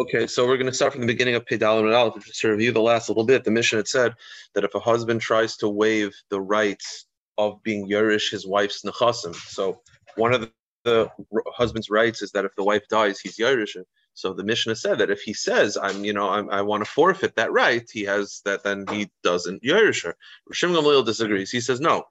Okay, so we're going to start from the beginning of Pedal and Aleph. Just to review the last little bit, the Mishnah had said that if a husband tries to waive the rights of being Yerish his wife's nechasim, so one of the, the husband's rights is that if the wife dies, he's Yerish. So the Mishnah said that if he says, "I'm, you know, I'm, i want to forfeit that right," he has that. Then he doesn't Yerish her. Rishim Gamliel disagrees. He says, "No,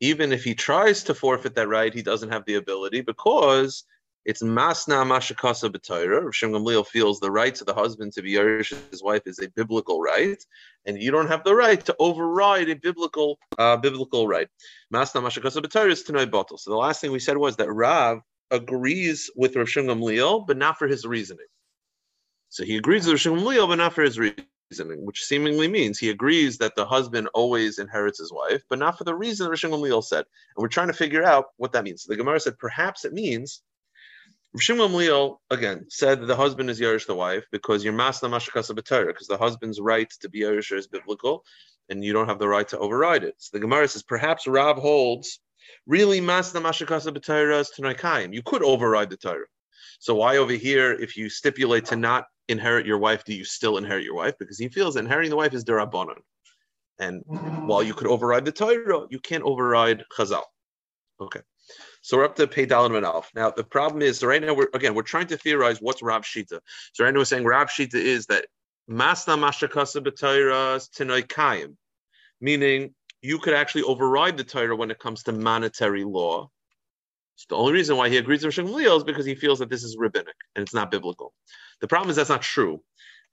even if he tries to forfeit that right, he doesn't have the ability because it's masna mashakasa b'Torah. Rav Shem Gamliel feels the right to the husband to be Yerush his wife is a biblical right, and you don't have the right to override a biblical uh, biblical right. Masna mashakasa b'Torah is tanoi bottle. So the last thing we said was that Rav agrees with Rav Shem Gamliel, but not for his reasoning. So he agrees with Rav Shem Gamliel, but not for his reasoning, which seemingly means he agrees that the husband always inherits his wife, but not for the reason Shem Gamliel said. And we're trying to figure out what that means. So the Gemara said perhaps it means Shimon Leal again said that the husband is Yerush the wife because you're masna mashakasa because the husband's right to be Yerush is biblical, and you don't have the right to override it. So the Gemara says perhaps Rav holds really masna mashakasa b'Torah is tanaikayim. You could override the Torah. So why over here, if you stipulate to not inherit your wife, do you still inherit your wife? Because he feels inheriting the wife is derabanan. And while you could override the Torah, you can't override Chazal. Okay. So we're up to Pei Dalin and. Now the problem is, so right now we're again we're trying to theorize what's Rab Shita. So right now we're saying Rab Shita is that Masna Mashakasa Tinoi Kayim, meaning you could actually override the Torah when it comes to monetary law. So the only reason why he agrees with Shmuel is because he feels that this is rabbinic and it's not biblical. The problem is that's not true.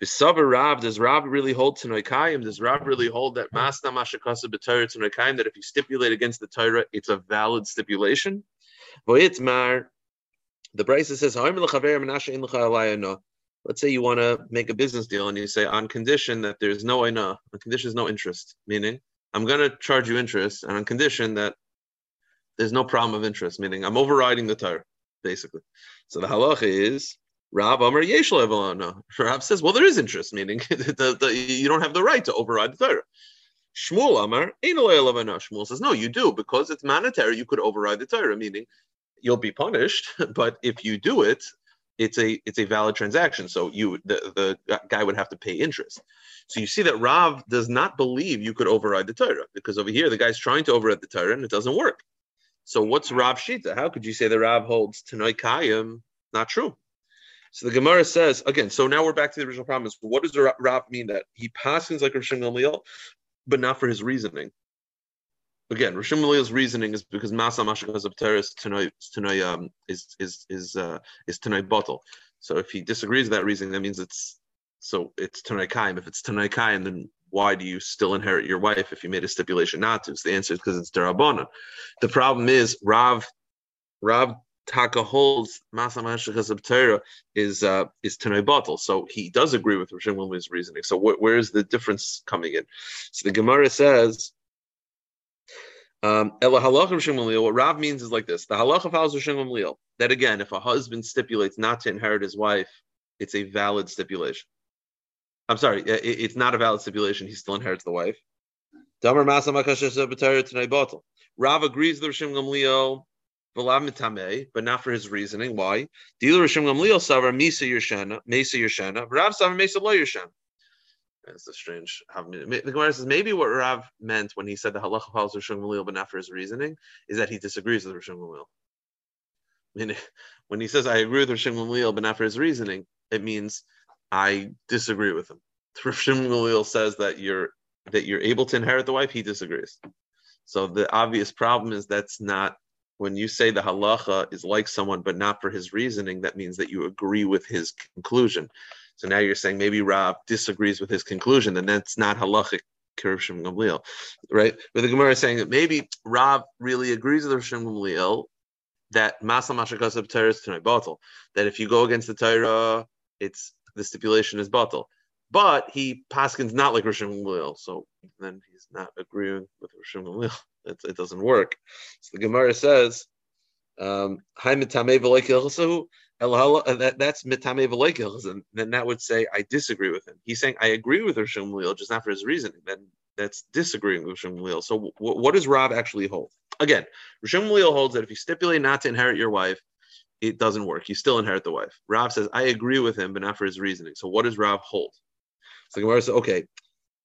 B'Savar Rab, does Rab really hold to Noikayim? Does Rab really hold that Masna Mashakasa B'Torah to Noikayim, that if you stipulate against the Torah, it's a valid stipulation? Voyitzmar, the Brisa says, Let's say you want to make a business deal and you say, on condition that there's no ina, on condition there's no interest, meaning I'm going to charge you interest, and on condition that there's no problem of interest, meaning I'm overriding the Torah, basically. So the halacha is, Rab Amar Yesh Rab says, well, there is interest, meaning the, the, you don't have the right to override the Torah. Shmuel Amar, Shmuel says, no, you do, because it's monetary, you could override the Torah, meaning you'll be punished, but if you do it, it's a it's a valid transaction. So you the, the guy would have to pay interest. So you see that Rav does not believe you could override the Torah because over here the guy's trying to override the Torah and it doesn't work. So what's Rav Shita? How could you say that Rav holds Tanoi Kayim? Not true. So the Gemara says again. So now we're back to the original problem: is what does Rav mean that he passes like Rosh Gamliel, but not for his reasoning? again, Rishon Malil's reasoning is because Masa Mashakas of Teres Tanoi um, is is is uh, is Tanoi bottle. So if he disagrees with that reasoning, that means it's so it's Tanoi Kaim. If it's Tanoi Kaim, then why do you still inherit your wife if you made a stipulation not to? So the answer is because it's Darabana. The problem is Rav Rav Taka holds Masa Mashakas of is uh, is Tanoi bottle. So he does agree with Rishon Malil's reasoning. So wh- where is the difference coming in? So the Gemara says. Um, what Rav means is like this: the halacha follows Rishon That again, if a husband stipulates not to inherit his wife, it's a valid stipulation. I'm sorry, it's not a valid stipulation. He still inherits the wife. Rav agrees with Rishon Gamliel, but not for his reasoning. Why? Dealer Rishon. It's a strange. The Gemara says maybe what Rav meant when he said the halacha follows Rishon but not for his reasoning, is that he disagrees with Rishon. I mean, when he says I agree with Rishon but not for his reasoning, it means I disagree with him. Rishon says that you're that you're able to inherit the wife. He disagrees. So the obvious problem is that's not when you say the halacha is like someone, but not for his reasoning. That means that you agree with his conclusion. So now you're saying maybe Rav disagrees with his conclusion, and that's not halachic Kirshim Gamliel, right? But the Gemara is saying that maybe Rav really agrees with Rishim Gamliel that Masal Mashakasab Torah is bottle. That if you go against the Torah, it's the stipulation is bottle. But he paskins not like Rishim Gamliel, so then he's not agreeing with Rishim Gamliel. It, it doesn't work. So the Gemara says, um, that, that's mitame v'leikil, and then that would say I disagree with him. He's saying I agree with Rishon Gamliel, just not for his reasoning. Then that's disagreeing with Gamliel. So w- what does Rob actually hold? Again, Rishon Gamliel holds that if you stipulate not to inherit your wife, it doesn't work. You still inherit the wife. Rav says, I agree with him, but not for his reasoning. So what does Rav hold? So Gemara says, okay.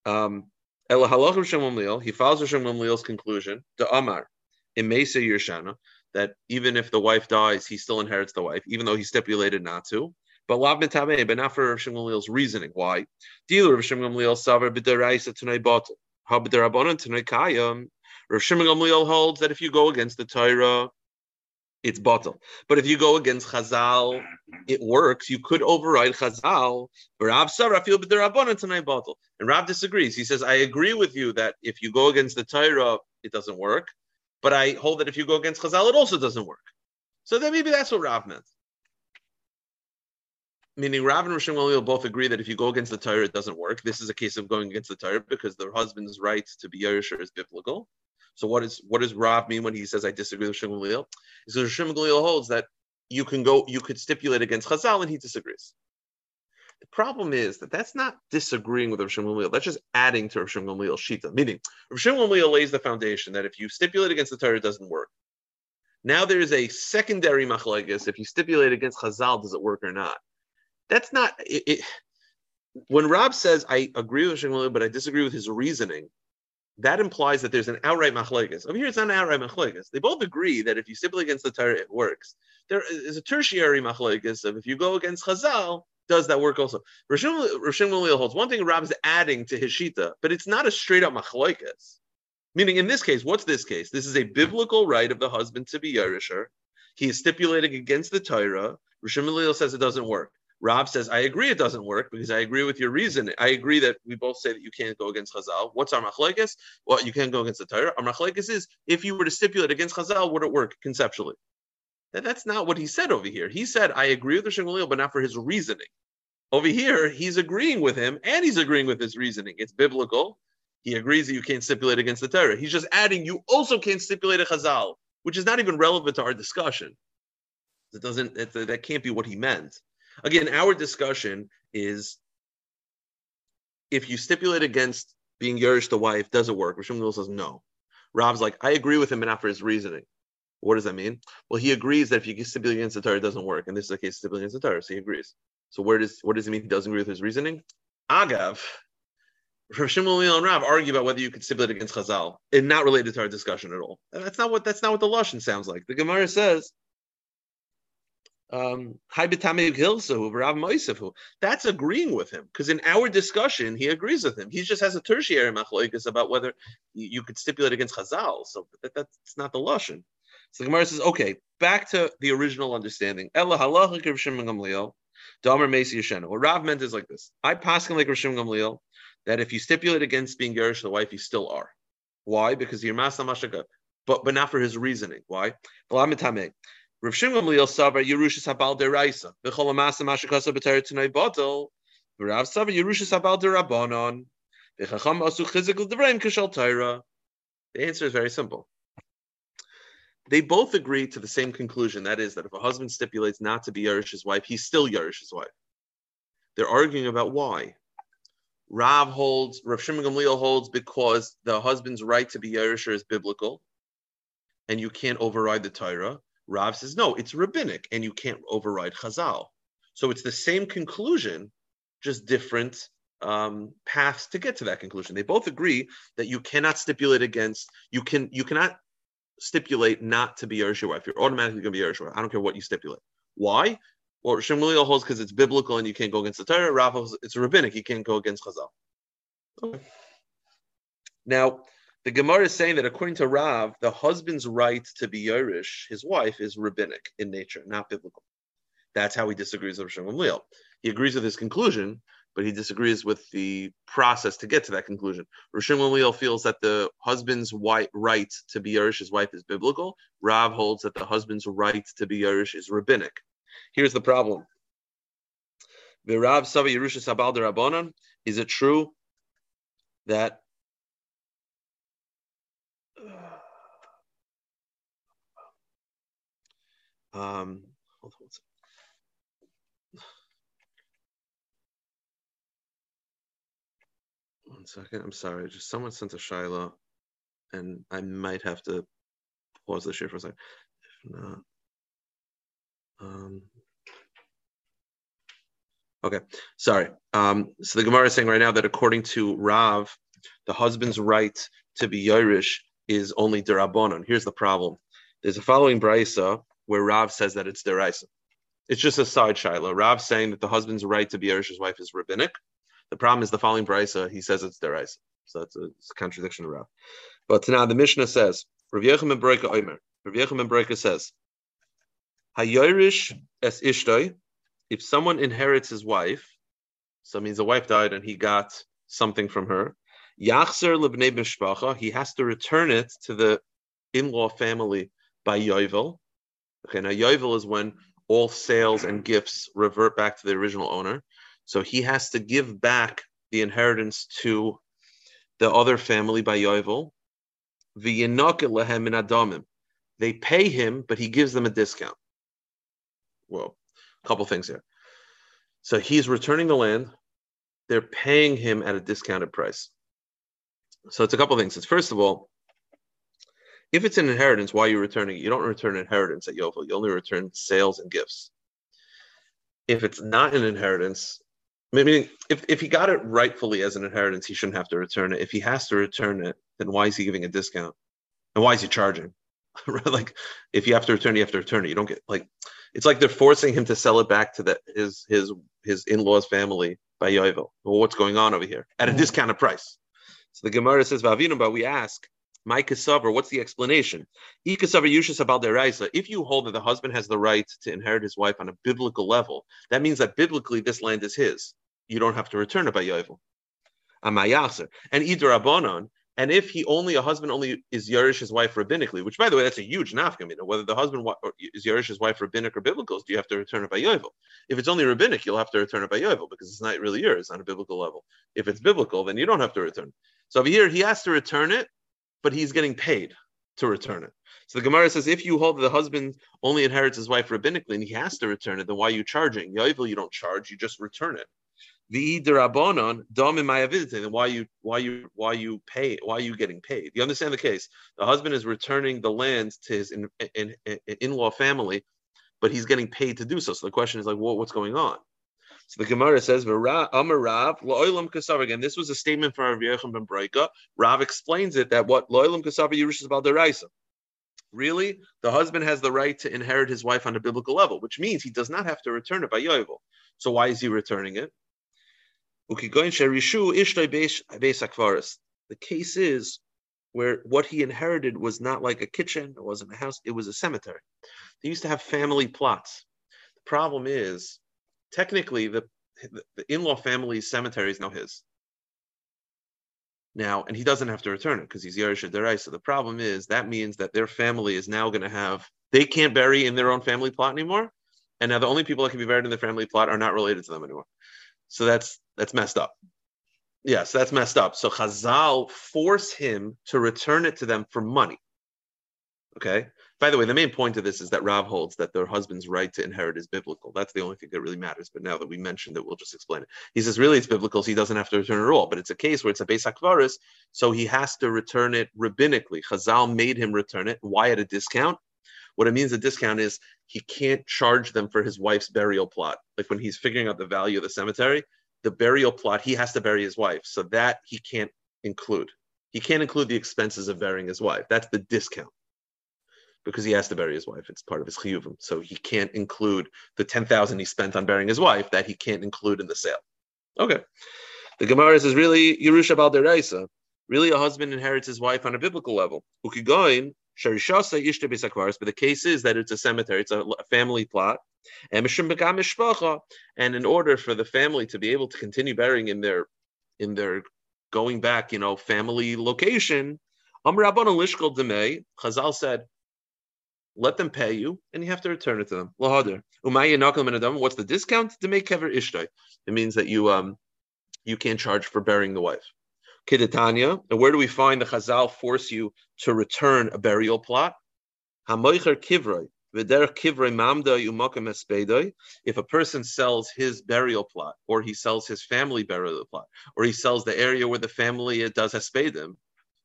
Um, he follows Hashem Gamliel's conclusion, the Amar, in Mesa Yershana, that even if the wife dies, he still inherits the wife, even though he stipulated not to. But lav mitameh, but not for Hashem Gamliel's reasoning. Why? Dealer of Hashem Gamliel savar b'deraisa tanoi bottle. How b'derabanan tanoi kayam. Rav Shimon Gamliel holds that if you go against the Torah, it's bottle. But if you go against Chazal, it works. You could override Chazal. Rav Rabana tanoi bottle. And Rav disagrees. He says, I agree with you that if you go against the Torah, it doesn't work. But I hold that if you go against Chazal, it also doesn't work. So then maybe that's what Rav meant. Meaning Rav and Rishon will both agree that if you go against the Torah, it doesn't work. This is a case of going against the Torah because the husband's right to be Yerush is biblical. So what is what does Rav mean when he says I disagree with Shimon Gamliel? He Shimon Gamliel holds that you can go, you could stipulate against Chazal, and he disagrees. The problem is that that's not disagreeing with Rav Shimon. That's just adding to Rav Shimon shita. Meaning, Rav Shimon lays the foundation that if you stipulate against the Torah, it doesn't work. Now there is a secondary machlekes. If you stipulate against Chazal, does it work or not? That's not. It, it, when Rob says I agree with Shimon but I disagree with his reasoning, that implies that there's an outright machlekes. Over here, it's not an outright machlekes. They both agree that if you stipulate against the Torah, it works. There is a tertiary machlekes of if you go against Chazal, does that work also? Rishon Gamliel holds one thing. Rab's adding to his shita, but it's not a straight up machlekes. Meaning, in this case, what's this case? This is a biblical right of the husband to be Yerisher. He is stipulating against the Torah. Rishon Gamliel says it doesn't work. Rob says, I agree it doesn't work because I agree with your reason. I agree that we both say that you can't go against Chazal. What's our machlekes? Well, you can't go against the Torah. Our machlekes is if you were to stipulate against Chazal, would it work conceptually? That's not what he said over here. He said, I agree with the Shingalil, but not for his reasoning. Over here, he's agreeing with him and he's agreeing with his reasoning. It's biblical. He agrees that you can't stipulate against the Torah. He's just adding, you also can't stipulate a Chazal, which is not even relevant to our discussion. It doesn't, it, that can't be what he meant. Again, our discussion is if you stipulate against being Yerush the wife, does it work? Rishon says no. Rob's like, I agree with him and not for his reasoning. What does that mean? Well, he agrees that if you stipulate against the Torah, it doesn't work. And this is the case stipulate against the Torah, so he agrees. So where does what does it mean he doesn't agree with his reasoning? Agav, Rav Shimon and Rav argue about whether you could stipulate against Chazal, and not related to our discussion at all. that's not what that's not what the lashon sounds like. The Gemara says um, that's agreeing with him because in our discussion he agrees with him. He just has a tertiary machlokes about whether you could stipulate against Chazal. So that, that's not the lashon. So the Gemara says, okay, back to the original understanding. What Rav meant is like this: I pass him like Rav Shimon Gamliel that if you stipulate against being garish the wife, you still are. Why? Because you're masa mashaka, but but not for his reasoning. Why? Rav Shimon Gamliel Yerushas Habal Deraisa. Amasa B'Teret. Rav Yerushas Habal Asu Devreim Kishal. The answer is very simple. They both agree to the same conclusion. That is, that if a husband stipulates not to be Yerish's wife, he's still Yerish's wife. They're arguing about why. Rav holds, Rav Shimon Gamliel holds because the husband's right to be Yerisher is biblical, and you can't override the Torah. Rav says, no, it's rabbinic and you can't override Chazal. So it's the same conclusion, just different um, paths to get to that conclusion. They both agree that you cannot stipulate against, you can you cannot stipulate not to be Yerush wife. You're automatically going to be Yerush. I don't care what you stipulate. Why? Well, Shmuel holds because it's biblical and you can't go against the Torah. Rav holds it's rabbinic. You can't go against Chazal. Okay. Now, the Gemara is saying that according to Rav, the husband's right to be Yerush, his wife, is rabbinic in nature, not biblical. That's how he disagrees with Rosh Gamliel. He agrees with his conclusion, but he disagrees with the process to get to that conclusion. Rosh Gamliel feels that the husband's right to be Yerush, his wife, is biblical. Rav holds that the husband's right to be Yerush is rabbinic. Here's the problem. Rav is it true that Um, hold on one second. I'm sorry. Just someone sent a shaila, and I might have to pause the share for a second. If not, Um, okay, sorry. Um, so the Gemara is saying right now that according to Rav, the husband's right to be Yerush is only derabonon. Here's the problem. There's a following brisa where Rav says that it's deraisa. It's just a side shaila. Rav saying that the husband's right to be Yerish's wife is rabbinic. The problem is the following brisa, he says it's deraisa. So that's a, a contradiction to Rav. But now the Mishnah says, Rav Yechim and Breka Omer. Rav Yechim and Breka says, Hayorish es ishtoi, if someone inherits his wife, so it means the wife died and he got something from her, Yachzer lebnei b'shpacha, he has to return it to the in-law family by Yovel. Okay, now Yovel is when all sales and gifts revert back to the original owner. So he has to give back the inheritance to the other family by Yovel. They pay him, but he gives them a discount. Well, a couple things here. So he's returning the land. They're paying him at a discounted price. So it's a couple of things. It's first of all, if it's an inheritance, why are you returning it? You don't return inheritance at Yovel. You only return sales and gifts. If it's not an inheritance, meaning if, if he got it rightfully as an inheritance, he shouldn't have to return it. If he has to return it, then why is he giving a discount? And why is he charging? like if you have to return, you have to return it. You don't get like it's like they're forcing him to sell it back to the his his his in-laws family by Yovel. Well, what's going on over here? At a mm-hmm. discounted price. So the Gemara says, but we ask, my kasavar, what's the explanation? If you hold that the husband has the right to inherit his wife on a biblical level, that means that biblically this land is his. You don't have to return it by Yovel. Amayaser. And either Abonon, and if he only a husband only is Yerish his wife rabbinically, which by the way that's a huge nafkamina. Whether the husband is Yerish his wife rabbinic or biblical, do you have to return it by Yovel? If it's only rabbinic, you'll have to return it by Yovel because it's not really yours on a biblical level. If it's biblical, then you don't have to return. So over here he has to return it, but he's getting paid to return it. So the Gemara says, if you hold that the husband only inherits his wife rabbinically and he has to return it, then why are you charging? Yovel, you don't charge, you just return it. The derabonon dom in my then why you why you why you pay why are you getting paid? You understand the case? The husband is returning the land to his in, in, in, law family, but he's getting paid to do so. So the question is like, well, what's going on? So the Gemara says, Amarav lo'ilam kasav. Again, this was a statement from Rav Yechon ben Breika. Rav explains it that what lo'ilam kasav Yerush is about the deraisa. Really, the husband has the right to inherit his wife on a biblical level, which means he does not have to return it by Yovel. So why is he returning it? The case is where what he inherited was not like a kitchen, it wasn't a house, it was a cemetery. They used to have family plots. The problem is, technically, the, the in-law family's cemetery is now his. Now, and he doesn't have to return it because he's Yerush Derai. So the problem is that means that their family is now going to have, they can't bury in their own family plot anymore. And now the only people that can be buried in their family plot are not related to them anymore. So that's that's messed up. Yes, that's messed up. So Chazal force him to return it to them for money. Okay. By the way, the main point of this is that Rav holds that their husband's right to inherit is biblical. That's the only thing that really matters. But now that we mentioned it, we'll just explain it. He says really it's biblical, so he doesn't have to return it all. But it's a case where it's a Beis Akvaris, so he has to return it rabbinically. Chazal made him return it. Why at a discount? What it means a discount is he can't charge them for his wife's burial plot. Like when he's figuring out the value of the cemetery, the burial plot, he has to bury his wife. So that he can't include. He can't include the expenses of burying his wife. That's the discount because he has to bury his wife. It's part of his chiyuvim. So he can't include the 10,000 he spent on burying his wife that he can't include in the sale. Okay. The Gemara says really Yerusha Bal Really, a husband inherits his wife on a biblical level. Ukigoin but the case is that it's a cemetery, it's a family plot. And in order for the family to be able to continue burying in their in their going back, you know, family location, Amrabban Lishkol Demei, Chazal said, let them pay you, and you have to return it to them. What's the discount? To make kever ishtay. It means that you um you can't charge for burying the wife. Kiditanya. And where do we find the Chazal force you to return a burial plot? Hamoicher kivroi. If a person sells his burial plot, or he sells his family burial plot, or he sells the area where the family does haspedim,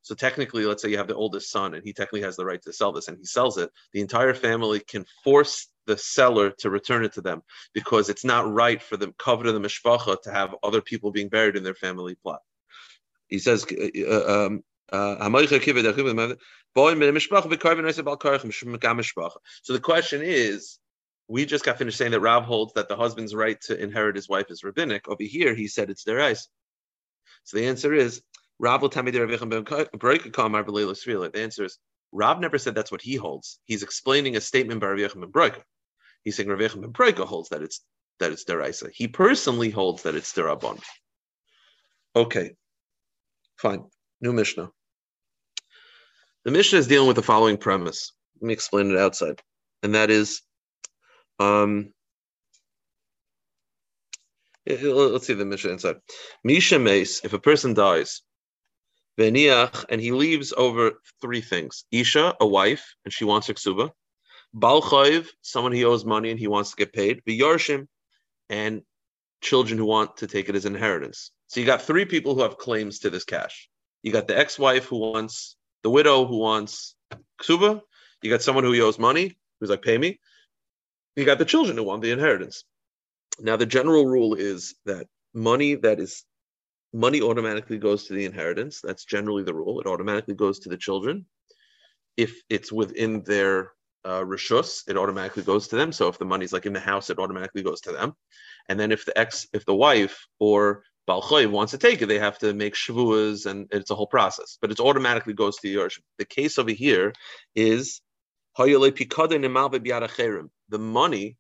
So technically, let's say you have the oldest son and he technically has the right to sell this and he sells it, the entire family can force the seller to return it to them because it's not right for the cover of the mishpacha to have other people being buried in their family plot. He says, uh, uh um, uh, so the question is, we just got finished saying that Rav holds that the husband's right to inherit his wife is rabbinic. Over here, he said it's their eyes. So the answer is Rav The answer is Rav never said that's what he holds. He's explaining a statement by Rav Yechim ben. He's saying Rav Yechim ben holds that it's that it's deraisa. He personally holds that it's derabon. Okay, fine. New Mishnah. The Mishnah is dealing with the following premise. Let me explain it outside, and that is, um, let's see the Mishnah inside. Misha Mace, if a person dies, And he leaves over three things: Isha, a wife, and she wants a ksuba. Balchayv, someone he owes money and he wants to get paid. V'yarshim, and children who want to take it as inheritance. So you got three people who have claims to this cash. You got the ex-wife who wants the widow who wants ksuba. You got someone who owes money who's like, pay me. You got the children who want the inheritance. Now the general rule is that money that is money automatically goes to the inheritance. That's generally the rule. It automatically goes to the children. If it's within their uh, it automatically goes to them. So if the money's like in the house, it automatically goes to them. And then if the ex, if the wife or Balchoy wants to take it, they have to make shavuas, and it's a whole process. But it automatically goes to the Yershim. The case over here is the money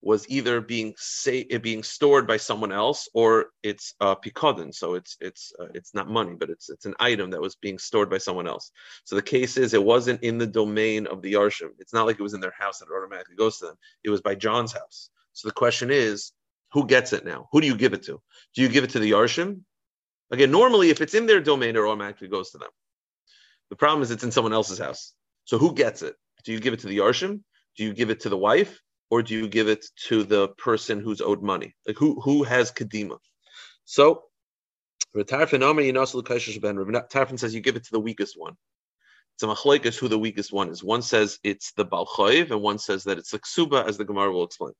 was either being say, being stored by someone else or it's uh, pikadon, so it's it's uh, it's not money, but it's it's an item that was being stored by someone else. So the case is it wasn't in the domain of the Yarshim. It's not like it was in their house that automatically goes to them. It was by John's house. So the question is, who gets it now? Who do you give it to? Do you give it to the Yarshim? Again, normally if it's in their domain, it automatically goes to them. The problem is it's in someone else's house. So who gets it? Do you give it to the Yarshim? Do you give it to the wife? Or do you give it to the person who's owed money? Like who who has kadima? So Tarfon says you give it to the weakest one. It's a machlekes who the weakest one is. One says it's the balchoiv, and one says that it's the ksuba, as the Gemara will explain.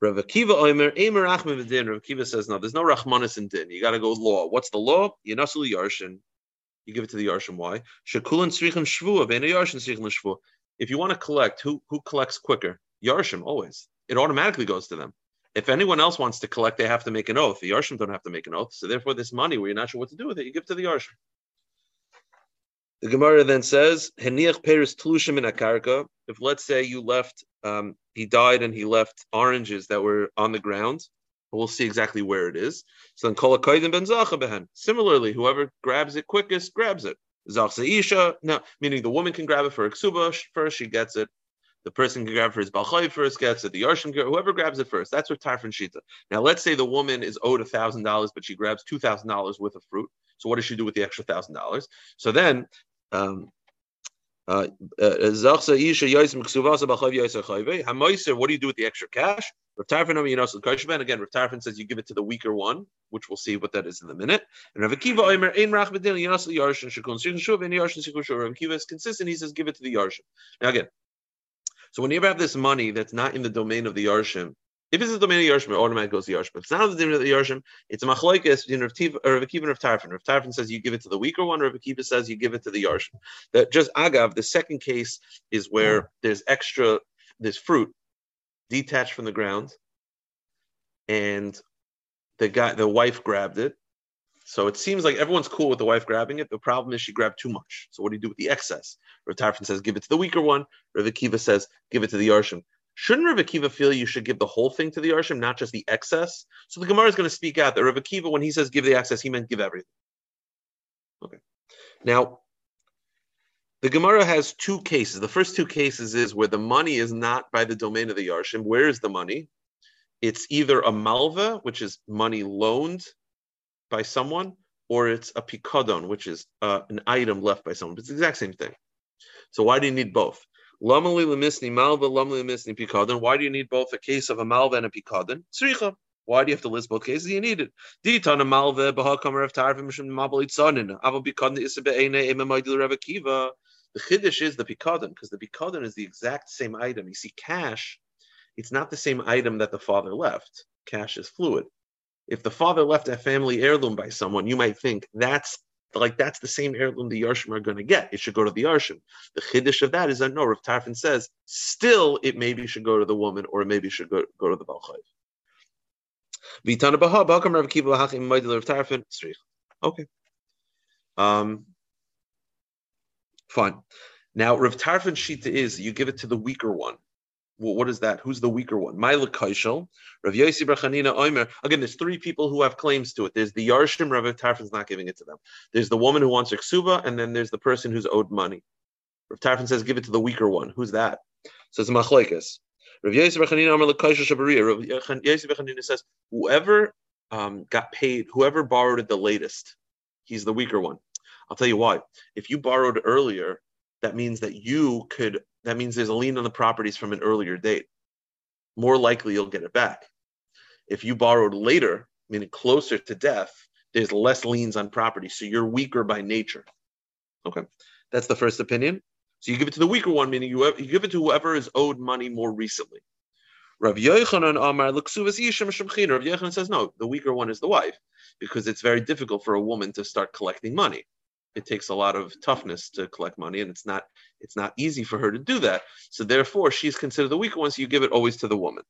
Rav Akiva Omer, Emer Achme V'din. Rav Akiva says, no, there's no Rachmanis in din. You got to go law. What's the law? Yinasul Yarshin. You give it to the Yarshin. Why? Shekulan Srichim Shvua, Bena Yarshin Srichim Shvua. If you want to collect, who who collects quicker? Yarshim always. It automatically goes to them. If anyone else wants to collect, they have to make an oath. The Yarshim don't have to make an oath. So therefore, this money where you're not sure what to do with it, you give to the Yarshim. The Gemara then says, "Heniach peris tlushim in akarka." If let's say you left, um, he died and he left oranges that were on the ground. We'll see exactly where it is. So then kol ben behen. Similarly, whoever grabs it quickest grabs it. Zachsa isha. Now, meaning the woman can grab it for a ksuba first. She gets it. The person can grab for his balchay first, gets it. The yarshim, whoever grabs it first. That's what Tarfon shita. Now, let's say the woman is owed thousand dollars, but she grabs two thousand dollars worth of fruit. So, what does she do with the extra thousand dollars? So then, um, uh, uh, what do you do with the extra cash? Tarfon again, Rav Tarfon says you give it to the weaker one, which we'll see what that is in a minute. And Rav and Akiva is consistent. He says give it to the Yarshin. Now again, so when you ever have this money that's not in the domain of the Yarshim, if it's the domain of the Yarshim, it automatically goes to the Yarshim. If it's not in the domain of the Yarshim, it's a machlokes in Rav Akiva and Rav Tarfon. Rav Tarfon says you give it to the weaker one, Rav Akiva says you give it to the Yarshim. That just agav, the second case is where mm. there's extra, there's fruit detached from the ground, and the guy, the wife grabbed it, so it seems like everyone's cool with the wife grabbing it. The problem is she grabbed too much. So what do you do with the excess? Rav Tarfon says give it to the weaker one. Rav Akiva says give it to the Yarshim. Shouldn't Rav Akiva feel you should give the whole thing to the Yarshim, not just the excess? So the Gemara is going to speak out that Rav Akiva, when he says give the excess, he meant give everything. Okay. Now, the Gemara has two cases. The first two cases is where the money is not by the domain of the Yarshim. Where is the money? It's either a malva, which is money loaned by someone, or it's a pikadon, which is uh, an item left by someone. It's the exact same thing. So why do you need both? Lamali lemisni malva, lamali lemisni pikadon. Why do you need both a case of a malva and a pikadon? Tzricha. Why do you have to list both cases? You need it. Of. The chiddush is the pikadon because the pikadon is the exact same item. You see, cash, it's not the same item that the father left. Cash is fluid. If the father left a family heirloom by someone, you might think that's like that's the same heirloom the Yarshim are going to get. It should go to the Yarshim. The chiddush of that is that no, Rav Tarfon says still it maybe should go to the woman or maybe should go, go to the Balchayv. Okay. Um, fine. Now, Rav Tarfon Shita is you give it to the weaker one. What is that? Who's the weaker one? Maila Kaishel, Rav Yossi Brachanina Oimer. Again, there's three people who have claims to it. There's the Yarshim, Rav Tarfon's not giving it to them. There's the woman who wants Ksuba, and then there's the person who's owed money. Rav Tarfon says, give it to the weaker one. Who's that? So it's Machlekes. Rav Yosef Bechanina says, whoever um, got paid, whoever borrowed it the latest, he's the weaker one. I'll tell you why. If you borrowed earlier, that means that you could, that means there's a lien on the properties from an earlier date. More likely you'll get it back. If you borrowed later, meaning closer to death, there's less liens on property. So you're weaker by nature. Okay. That's the first opinion. So you give it to the weaker one, meaning you, you give it to whoever is owed money more recently. Rav Yochanan Amar. Rav Yochanan says no, the weaker one is the wife, because it's very difficult for a woman to start collecting money. It takes a lot of toughness to collect money, and it's not it's not easy for her to do that. So therefore, she's considered the weaker one. So you give it always to the woman.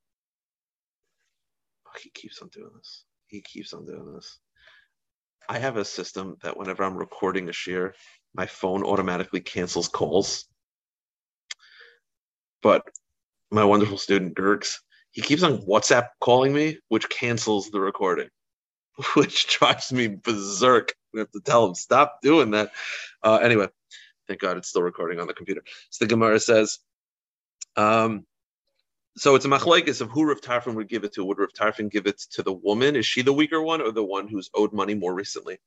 Oh, he keeps on doing this. He keeps on doing this. I have a system that whenever I'm recording a share, my phone automatically cancels calls. But my wonderful student Gerks, he keeps on WhatsApp calling me, which cancels the recording, which drives me berserk. We have to tell him stop doing that. Uh, anyway, thank God it's still recording on the computer. So the Gemara says, um, so it's a machlekes of who Rav Tarfon would give it to. Would Rav Tarfon give it to the woman? Is she the weaker one or the one who's owed money more recently?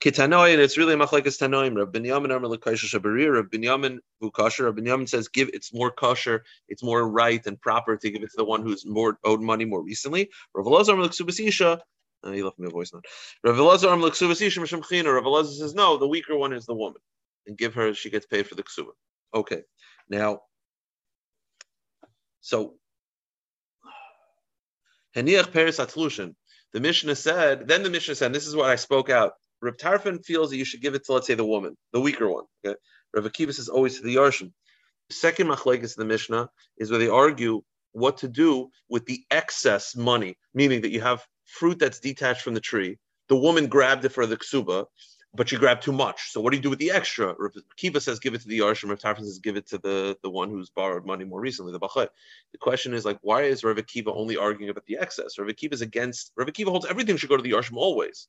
Kitanoi, and it's really a machlekes tanoim. Rav Binyamin Amar Lekaisha Shabarir. Rav Binyamin Vukasher. Rav Binyamin says give it's more kosher, it's more right and proper to give it to the one who's more owed money more recently. Rav Elazar Amar. Uh, he left me a voice note. Rav Elazar says no, the weaker one is the woman, and give her she gets paid for the ksuba. Okay, now. So Heniach Peres Atlushin. The Mishnah said, then the Mishnah said, this is what I spoke out. Rav Tarfon feels that you should give it to, let's say, the woman, the weaker one. Okay? Rav Akiva says always to the Yarshim. The second machlekes in the Mishnah is where they argue what to do with the excess money, meaning that you have fruit that's detached from the tree. The woman grabbed it for the ksuba, but she grabbed too much. So what do you do with the extra? Rav Kiva says give it to the Yarshim. Rav Tarfon says give it to the, the one who's borrowed money more recently, the Bachet. The question is like, why is Rav Kiva only arguing about the excess? Rav Kiva is against, Rav Kiva holds everything should go to the Yarshim always.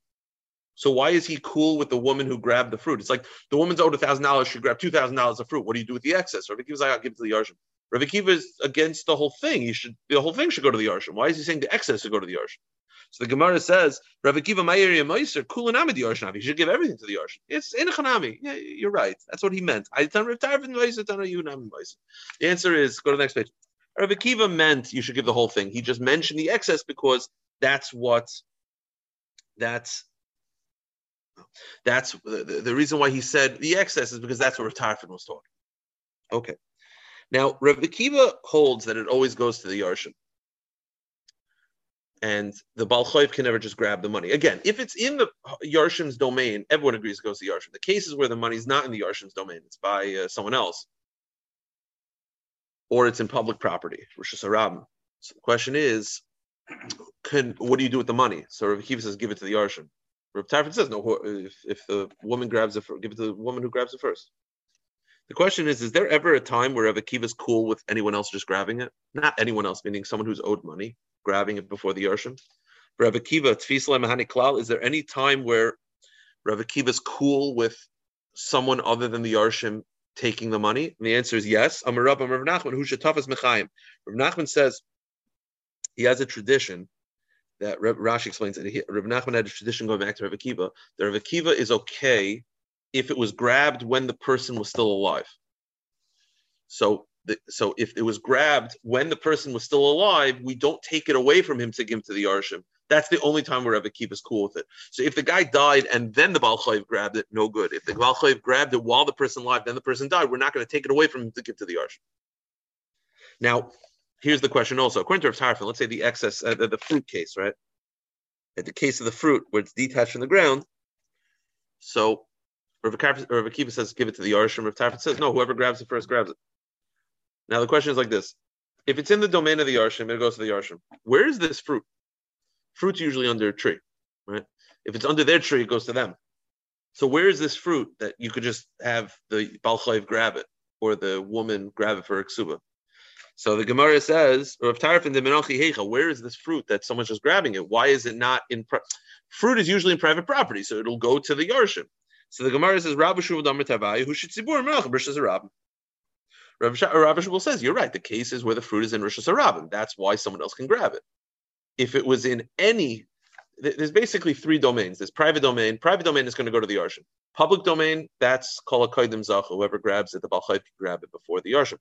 So why is he cool with the woman who grabbed the fruit? It's like the woman's owed thousand dollars, she grabbed two thousand dollars of fruit. What do you do with the excess? Rav Kiva's like, I'll give it to the Yarshim. Rav Kiva is against the whole thing. He should the whole thing should go to the Yarshim. Why is he saying the excess should go to the Yarshim? So the Gemara says, Rav Akiva Ma'iri Meiser, Kulanami the Yarshav. He should give everything to the Yarshav. It's in Chanami. Yeah, you're right. That's what he meant. I Meiser. The answer is go to the next page. Rav Akiva meant you should give the whole thing. He just mentioned the excess because that's what that's that's the, the reason why he said the excess is because that's what Rav Tarfon was talking. Okay. Now, Rav Akiva holds that it always goes to the Yarshim and the Balchoiv can never just grab the money. Again, if it's in the Yarshim's domain, everyone agrees it goes to Yarshim. The cases where the money's not in the Yarshim's domain, it's by uh, someone else, or it's in public property, Rosh Hashanah. So the question is, can what do you do with the money? So Rav Kiva says, give it to the Yarshim. Rav Tarfon says, no, if, if the woman grabs it, give it to the woman who grabs it first. The question is, is there ever a time where Rav Akiva's cool with anyone else just grabbing it? Not anyone else, meaning someone who's owed money grabbing it before the Yarshim? Rav Akiva, Mahani Klal, is there any time where Rav Akiva is cool with someone other than the Yarshim taking the money? And the answer is yes. Amar Rav Nachman, who shetafas mechayim. Rav Nachman says he has a tradition that Rav Rashi explains that he, Rav Nachman had a tradition going back to Rav Akiva that Rav Akiva is okay if it was grabbed when the person was still alive. So the, so if it was grabbed when the person was still alive, we don't take it away from him to give to the Yarshim. That's the only time where Rebbe Kiva is cool with it. So if the guy died and then the Baal grabbed it, no good. If the Baal grabbed it while the person alive, then the person died, we're not going to take it away from him to give to the Yarshim. Now, here's the question also. According to Rav Tarfon, let's say the excess, uh, the, the, fruit case, right? At the case of the fruit where it's detached from the ground. So Rav Akiva says, give it to the Yarshim. Rav Tarfon says, no, whoever grabs it first grabs it. Now the question is like this. If it's in the domain of the Yarshim, it goes to the Yarshim. Where is this fruit? Fruit's usually under a tree, right? If it's under their tree, it goes to them. So where is this fruit that you could just have the Balchayv grab it or the woman grab it for a ksuba? So the Gemara says, or Tarfon de Hecha, where is this fruit that someone's just grabbing it? Why is it not in pri- fruit is usually in private property, so it'll go to the Yarshim. So the Gemara says, Rabbi Shuvah Damar Tavai, who should b'rishas Rabbi. Rabbi Shuvah says, you're right. The case is where the fruit is in Rishas Harabim. That's why someone else can grab it. If it was in any, there's basically three domains. There's private domain. Private domain is going to go to the Yarshim. Public domain, that's a zach. Whoever grabs it, the Balchayt can grab it before the Yarshim.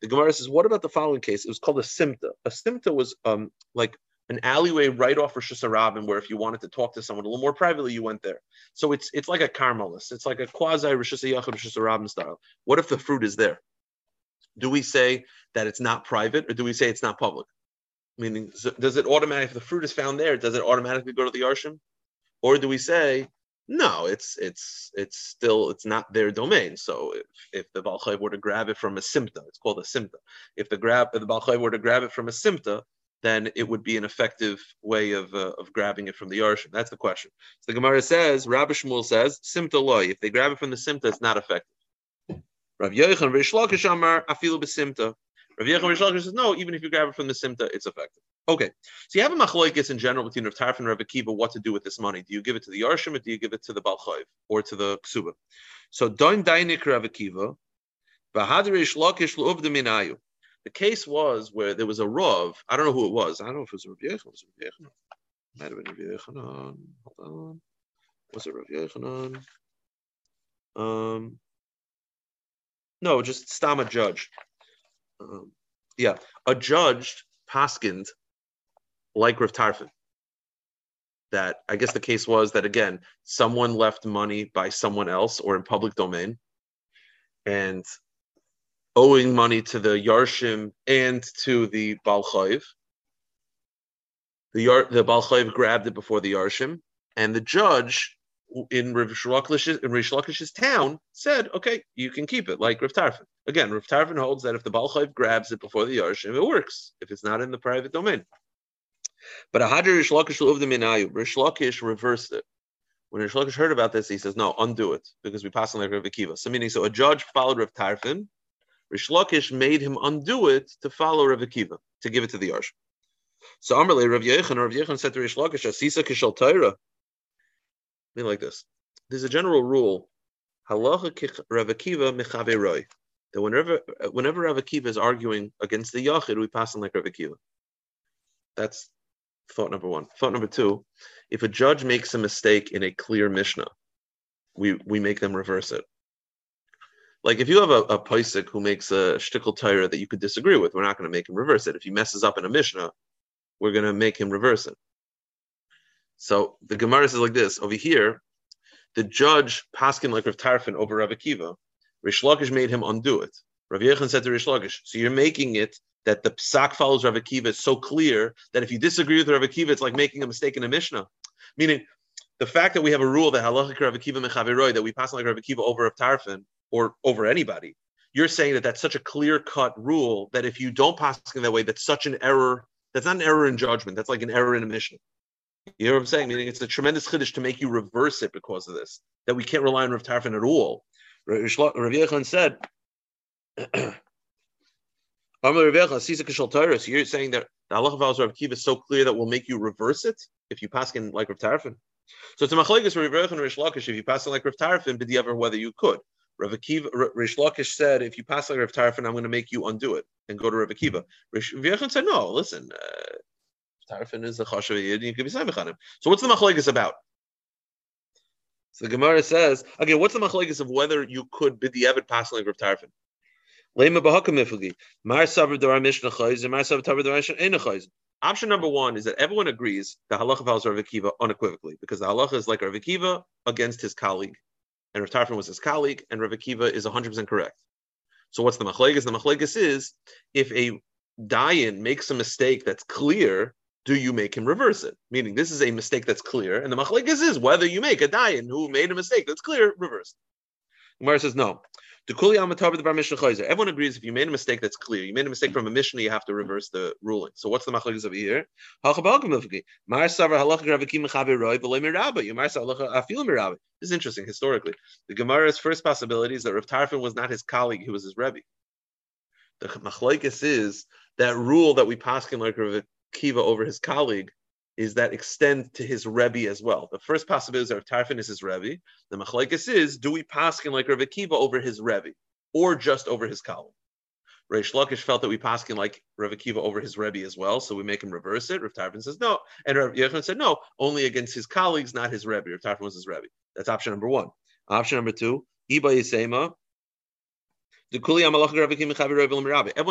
The Gemara says, what about the following case? It was called a simta. A simta was um, like an alleyway right off Rosh Hashanah, where if you wanted to talk to someone a little more privately, you went there. So it's it's like a Carmelis. It's like a quasi Rosh Hashanah style. What if the fruit is there? Do we say that it's not private, or do we say it's not public? Meaning, does it automatically, if the fruit is found there, does it automatically go to the Arshim? Or do we say, no, it's it's it's still it's not their domain. So if, if the Balchai were to grab it from a simta, it's called a simta. If the grab if the Balchai were to grab it from a simta, then it would be an effective way of, uh, of grabbing it from the Yarshim. That's the question. So the Gemara says, Rabbi Shmuel says, Simta loy. If they grab it from the Simta, it's not effective. Rav Yochanan Rish Lakish Amar Afilu. Rav Yochanan Rish Lakish says, no, even if you grab it from the Simta, it's effective. Okay, so you have a machloikis in general between Rav Tarf and Rav Akiva what to do with this money. Do you give it to the Yarshim or do you give it to the Balchayv or to the Ksuba? So Doin Dainik Rav Akiva, Bahadrish Lakish. The case was where there was a Rav, I don't know who it was. I don't know if it was Rav Yochanan. Was it Rav Yochanan? Might have been Rav Yochanan. Hold on. Was it Rav Yochanan? Um, no, just stam a judge. Um, yeah, a judge paskind like Rav Tarfon. That I guess the case was that again, someone left money by someone else or in public domain, and owing money to the Yarshim and to the Balchayv. The Yar, the Balchayv grabbed it before the Yarshim, and the judge in Rish Lakish's town said, okay, you can keep it, like Rav Tarfon. Again, Rav Tarfon holds that if the Balchayv grabs it before the Yarshim, it works, if it's not in the private domain. But a Hadr Rish Lakish Minayu, Rish Lakish reversed it. When Rish Lakish heard about this, he says, no, undo it, because we pass on like Rav Akiva. So meaning, so a judge followed Rav Tarfon, Rish Lakish made him undo it to follow Rav Akiva, to give it to the Yarshim. So Amarle, Rav Yechon, Rav Yechon said to Rish Lakish, Asisa Kishal Torah, like this. There's a general rule, halacha Rav Akiva roy, that whenever whenever Rav Akiva is arguing against the yachid, we pass on like Rav Akiva. That's thought number one. Thought number two, if a judge makes a mistake in a clear Mishnah, we we make them reverse it. Like if you have a, a Paisik who makes a shtickle tire that you could disagree with, we're not going to make him reverse it. If he messes up in a Mishnah, we're going to make him reverse it. So the Gemara says like this over here, the judge paskin like Rav Tarfon over Rav Akiva. Rish Lakish made him undo it. Rav Yechon said to Rish Lakish, so you're making it that the psak follows Rav Akiva is so clear that if you disagree with Rav Akiva, it's like making a mistake in a Mishnah. Meaning, the fact that we have a rule that halachic Rav Akiva mechaveroi that we pass like Rav Akiva over Rav Tarfon or over anybody, you're saying that that's such a clear cut rule that if you don't pass in that way, that's such an error. That's not an error in judgment. That's like an error in a Mishnah. You know what I'm saying? Meaning it's a tremendous chiddush to make you reverse it because of this. That we can't rely on Rav Tarfon at all. Rav Yechon said, you're saying that the Allah of Rav Kiva is so clear that will make you reverse it if you pass in like Rav Tarfon. So it's a machlekes Rav Yechon and Rish Lakish. If you pass in like Rav Tarfon, but ever whether you could. Rav Akiva, Rish Lakish said, if you pass like Rav Tarfon, I'm going to make you undo it and go to Rav Akiva. Rish Yechon said, no, listen, uh, Tarfon is a chashav yid, you can be samich on. So what's the machlekes about? So the Gemara says, okay, what's the machlekes of whether you could bid the Evid pass Rav Tarfin? Lema. Option number one is that everyone agrees the halacha follows Rav Akiva unequivocally because the halacha is like Rav Akiva against his colleague, and Rav Tarfon was his colleague, and Rav Akiva is 100% correct. So what's the machlegas? The machlegas is if a dayan makes a mistake that's clear, do you make him reverse it? Meaning this is a mistake that's clear, and the machlegas is whether you make a dayan who made a mistake that's clear, reverse. Gemara says no. Everyone agrees if you made a mistake that's clear, you made a mistake from a Mishnah, you have to reverse the ruling. So what's the machlokes over here? This is interesting historically. The Gemara's first possibility is that Rav Tarfon was not his colleague, he was his Rebbe. The machlokes is that rule that we paskin like Rav Kiva over his colleague is that extend to his Rebbe as well. The first possibility is that Tarfon is his Rebbe. The machlekes is, do we paskin like Rav Akiva over his Rebbe, or just over his colleague? Reish Lakish felt that we paskin like Rav Akiva over his Rebbe as well, so we make him reverse it. Rav Tarfon says no, and Rav Yechon said no, only against his colleagues, not his Rebbe. Rav Tarfon was his Rebbe. That's option number one. Option number two, Iba Yisema, Everyone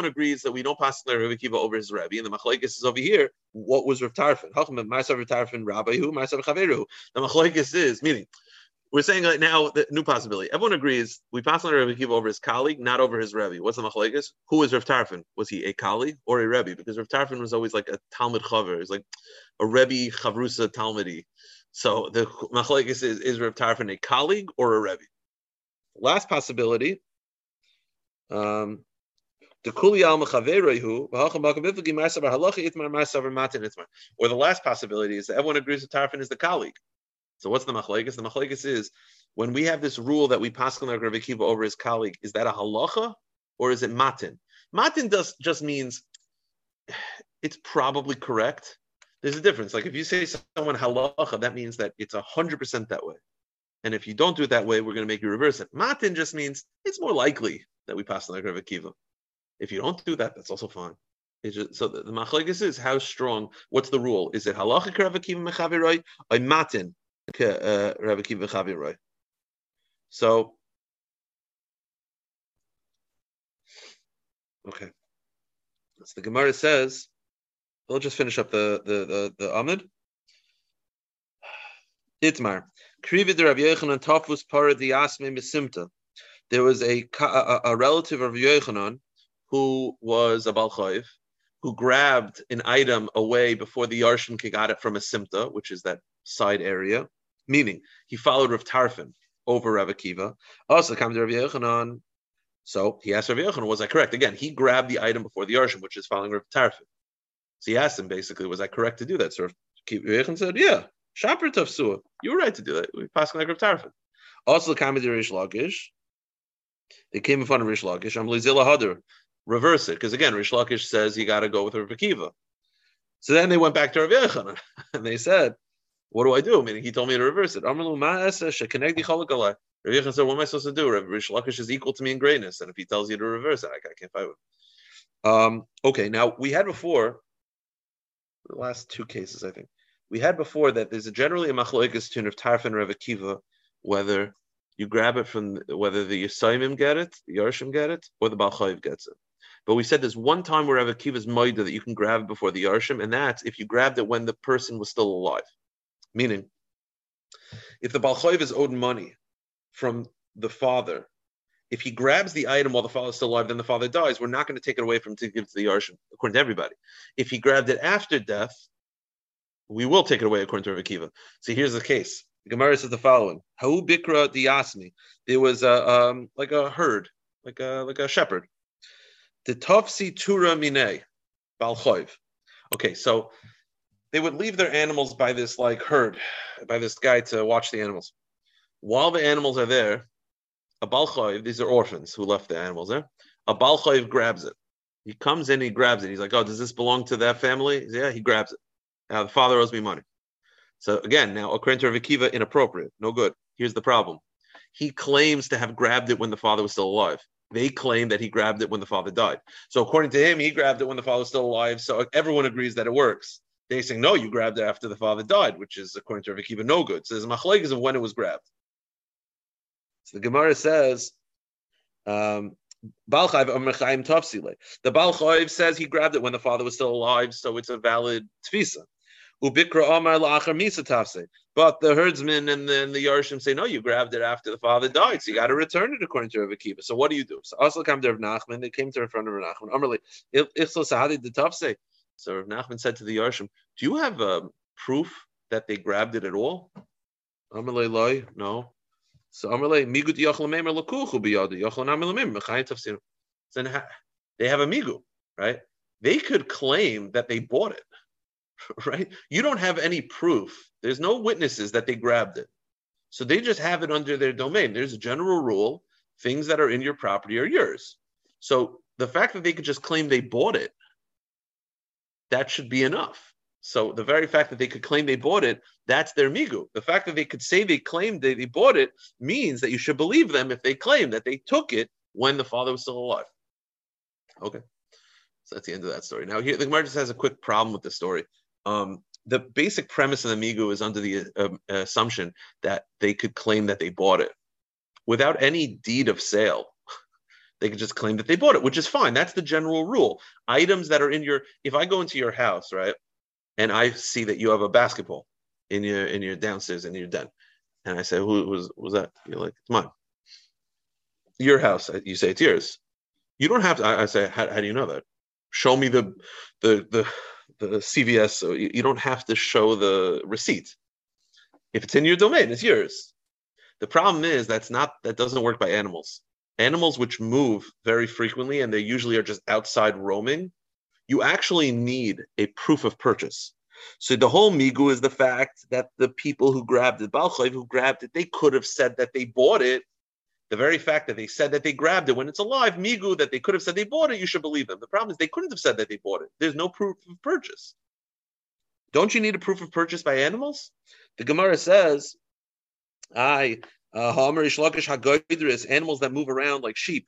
agrees that we don't pass Rav Akiva over his Rebbe, and the machlekes is over here. What was Rav Tarfon? Ma'asav Rav Tarfon Rabbi who Ma'asav Chaveru. The machlekes is meaning we're saying right now the new possibility. Everyone agrees we pass on Rav Akiva over his colleague, not over his Rebbe. What's the machlekes? Who is Rav Tarfon? Was he a colleague or a Rebbe? Because Rav Tarfon was always like a Talmud Chaver. He's like a Rebbe Chavrusa Talmudi. So the machlekes is is Rav Tarfon a colleague or a Rebbe? Last possibility um, or the last possibility is that everyone agrees that Tarfon is the colleague. So what's the machlekes? The machlekes is when we have this rule that we pass on Rav over his colleague, is that a halacha or is it matin? Matin does just means it's probably correct. There's a difference. Like if you say someone halacha, that means that it's hundred percent that way. And if you don't do it that way, we're going to make you reverse it. Matin just means it's more likely that we pass on like Rav Akiva. If you don't do that, that's also fine. Just, so the, the machlekes is how strong. What's the rule? Is it halachic Rav Akiva mechaviroi or matin uh, Rav Akiva mechaviroi? So, okay. So the Gemara says, we'll just finish up the the the, the Amid. Itmar. Krivid Rav Yochanan Tafus Para Diasme Mesimta there was a, a, a relative of Yochanan who was a Balchayv, who grabbed an item away before the Yarshin got it from a Simta, which is that side area, meaning he followed Rav Tarfon over Rav Akiva. Also comes to Rav Yochanan. So he asked Rav Yochanan, was I correct? Again, he grabbed the item before the Yarshin, which is following Rav Tarfon. So he asked him basically, was I correct to do that? So Rav Yochanan said, yeah, Shaper Tafsua, you were right to do that. We passed like Rav Tarfon. Also, the Kamid Reish Lakish, they came in front of Reish Lakish. Amlizila Hadar. Reverse it, because again, Reish Lakish says you got to go with Rav Akiva. So then they went back to Rav Yechon and they said, "What do I do?" Meaning he told me to reverse it. Rav Yechon said, "What am I supposed to do?" Rav Reish Lakish is equal to me in greatness, and if he tells you to reverse it, I, I can't fight with. Him. Um, okay, now we had before the last two cases, I think we had before that there's a generally a machloikas tune of Tarfon and Rav Akiva whether you grab it from whether the Yisaimim get it, the Yarshim get it, or the Balchayiv gets it. But we said there's one time where Rav Akiva's Maida that you can grab it before the Yarshim, and that's if you grabbed it when the person was still alive. Meaning, if the Balchayiv is owed money from the father, if he grabs the item while the father is still alive, then the father dies. We're not going to take it away from him to give to the Yarshim, according to everybody. If he grabbed it after death, we will take it away according to Rav Akiva. So here's the case. The Gemara says the following: Hau bikra diasmi. There was a um, like a herd, like a like a shepherd. The tofsi tura mine balchoiv. Okay, so they would leave their animals by this like herd, by this guy to watch the animals. While the animals are there, a balchoiv. These are orphans who left the animals there. A balchoiv grabs it. He comes in, he grabs it. He's like, "Oh, does this belong to that family?" Says, yeah, he grabs it. Now the father owes me money. So again, now according to Rav Akiva, inappropriate, no good. Here's the problem: he claims to have grabbed it when the father was still alive. They claim that he grabbed it when the father died. So according to him, he grabbed it when the father was still alive. So everyone agrees that it works. They say no, you grabbed it after the father died, which is according to Rav Akiva, no good. So there's machlekes of when it was grabbed. So the Gemara says, um. The Balchayv says he grabbed it when the father was still alive, so it's a valid tfisa. Ubikra Amar Lachar Misa Tafse. But the herdsman and then the Yarshim say, no, you grabbed it after the father died, so you got to return it according to Rav Akiva. So what do you do? So also come to Rav Nachman. They came to in front of Rav Nachman. Amarli, Ichso Sahadi the Tafse. So Rav Nachman said to the Yarshim, do you have um, proof that they grabbed it at all? Amarli Loi, no. So Amarli, Migut Yachlamemer Lakuchu Biyadu, Yachlamemer Mechayim Tafsir. So they have a Migu, right? They could claim that they bought it right? You don't have any proof. There's no witnesses that they grabbed it. So they just have it under their domain. There's a general rule things that are in your property are yours. So the fact that they could just claim they bought it, that should be enough. So the very fact that they could claim they bought it, that's their migu. The fact that they could say they claimed that they bought it means that you should believe them if they claim that they took it when the father was still alive. Okay. So that's the end of that story. Now here the Gemara just has a quick problem with the story. Um, the basic premise of Migu is under the uh, assumption that they could claim that they bought it without any deed of sale. They could just claim that they bought it, which is fine. That's the general rule. Items that are in your, if I go into your house, right, and I see that you have a basketball in your in your downstairs in your den, and I say, "Who was was that?" You're like, "It's mine." Your house. You say it's yours. You don't have to. I, I say, how, how do you know that? Show me the the the the CVS, so you, you don't have to show the receipt. If it's in your domain, it's yours. The problem is that's not that doesn't work by animals. Animals which move very frequently and they usually are just outside roaming, you actually need a proof of purchase. So the whole migu is the fact that the people who grabbed it, Balchayv who grabbed it, they could have said that they bought it the very fact that they said that they grabbed it when it's alive, migu, that they could have said they bought it, you should believe them. The problem is they couldn't have said that they bought it. There's no proof of purchase. Don't you need a proof of purchase by animals? The Gemara says, I uh, animals that move around like sheep,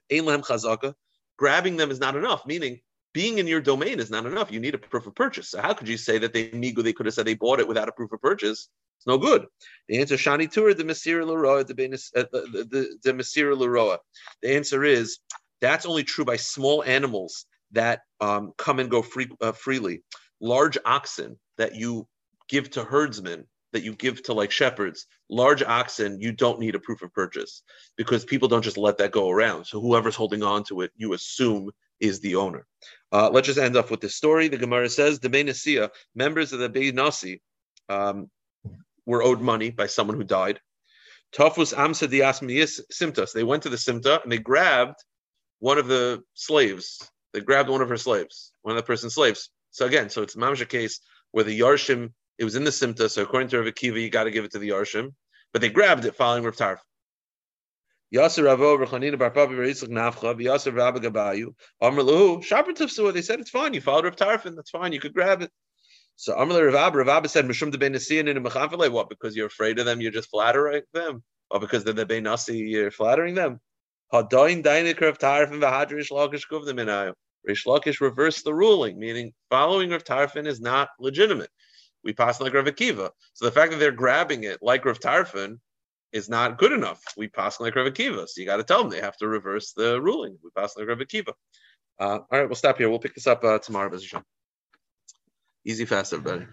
grabbing them is not enough, meaning being in your domain is not enough. You need a proof of purchase. So how could you say that they migu, they could have said they bought it without a proof of purchase? It's no good. The answer, Shani Tur, the Masira Laroa, the the the Masira Laroa. The answer is that's only true by small animals that um, come and go free, uh, freely. Large oxen that you give to herdsmen, that you give to like shepherds, large oxen, you don't need a proof of purchase because people don't just let that go around. So whoever's holding on to it, you assume is the owner. Uh, let's just end up with this story. The Gemara says the Beinasia, members of the Beinasi, um, were owed money by someone who died. Tafus Amsa Diasmius Simtas. They went to the Simta and they grabbed one of the slaves. They grabbed one of her slaves, one of the person's slaves. So again, so it's Mamsha case where the Yarshim, it was in the Simta. So according to Rav Akiva, you got to give it to the Yarshim. But they grabbed it following Rav Tarf. Yasser Ravo Rechanina Bar Papi Yitzchak Nafcha Yasser Rabba Gabayu Amr Lahu Shaper They said it's fine. You followed Rav Tarfon. That's fine. You could grab it. So Amr Rav Rav said, Mishum de Benasiyan in Mechanfale. What? Because you're afraid of them, you're just flattering them? Or because they're the Benasi, you're flattering them? Hadoin Dainik Rav Tarfon Vahadrish Lakish Guvdim Inayo. Reish Lakish reversed the ruling, meaning following Rav Tarfon is not legitimate. We pass like Rav Akiva. So the fact that they're grabbing it like Rav Tarfon is not good enough. We pass like Rav Akiva. So you got to tell them they have to reverse the ruling. We pass like Rav Akiva. Uh, all right, we'll stop here. We'll pick this up uh, tomorrow, Easy fast, everybody.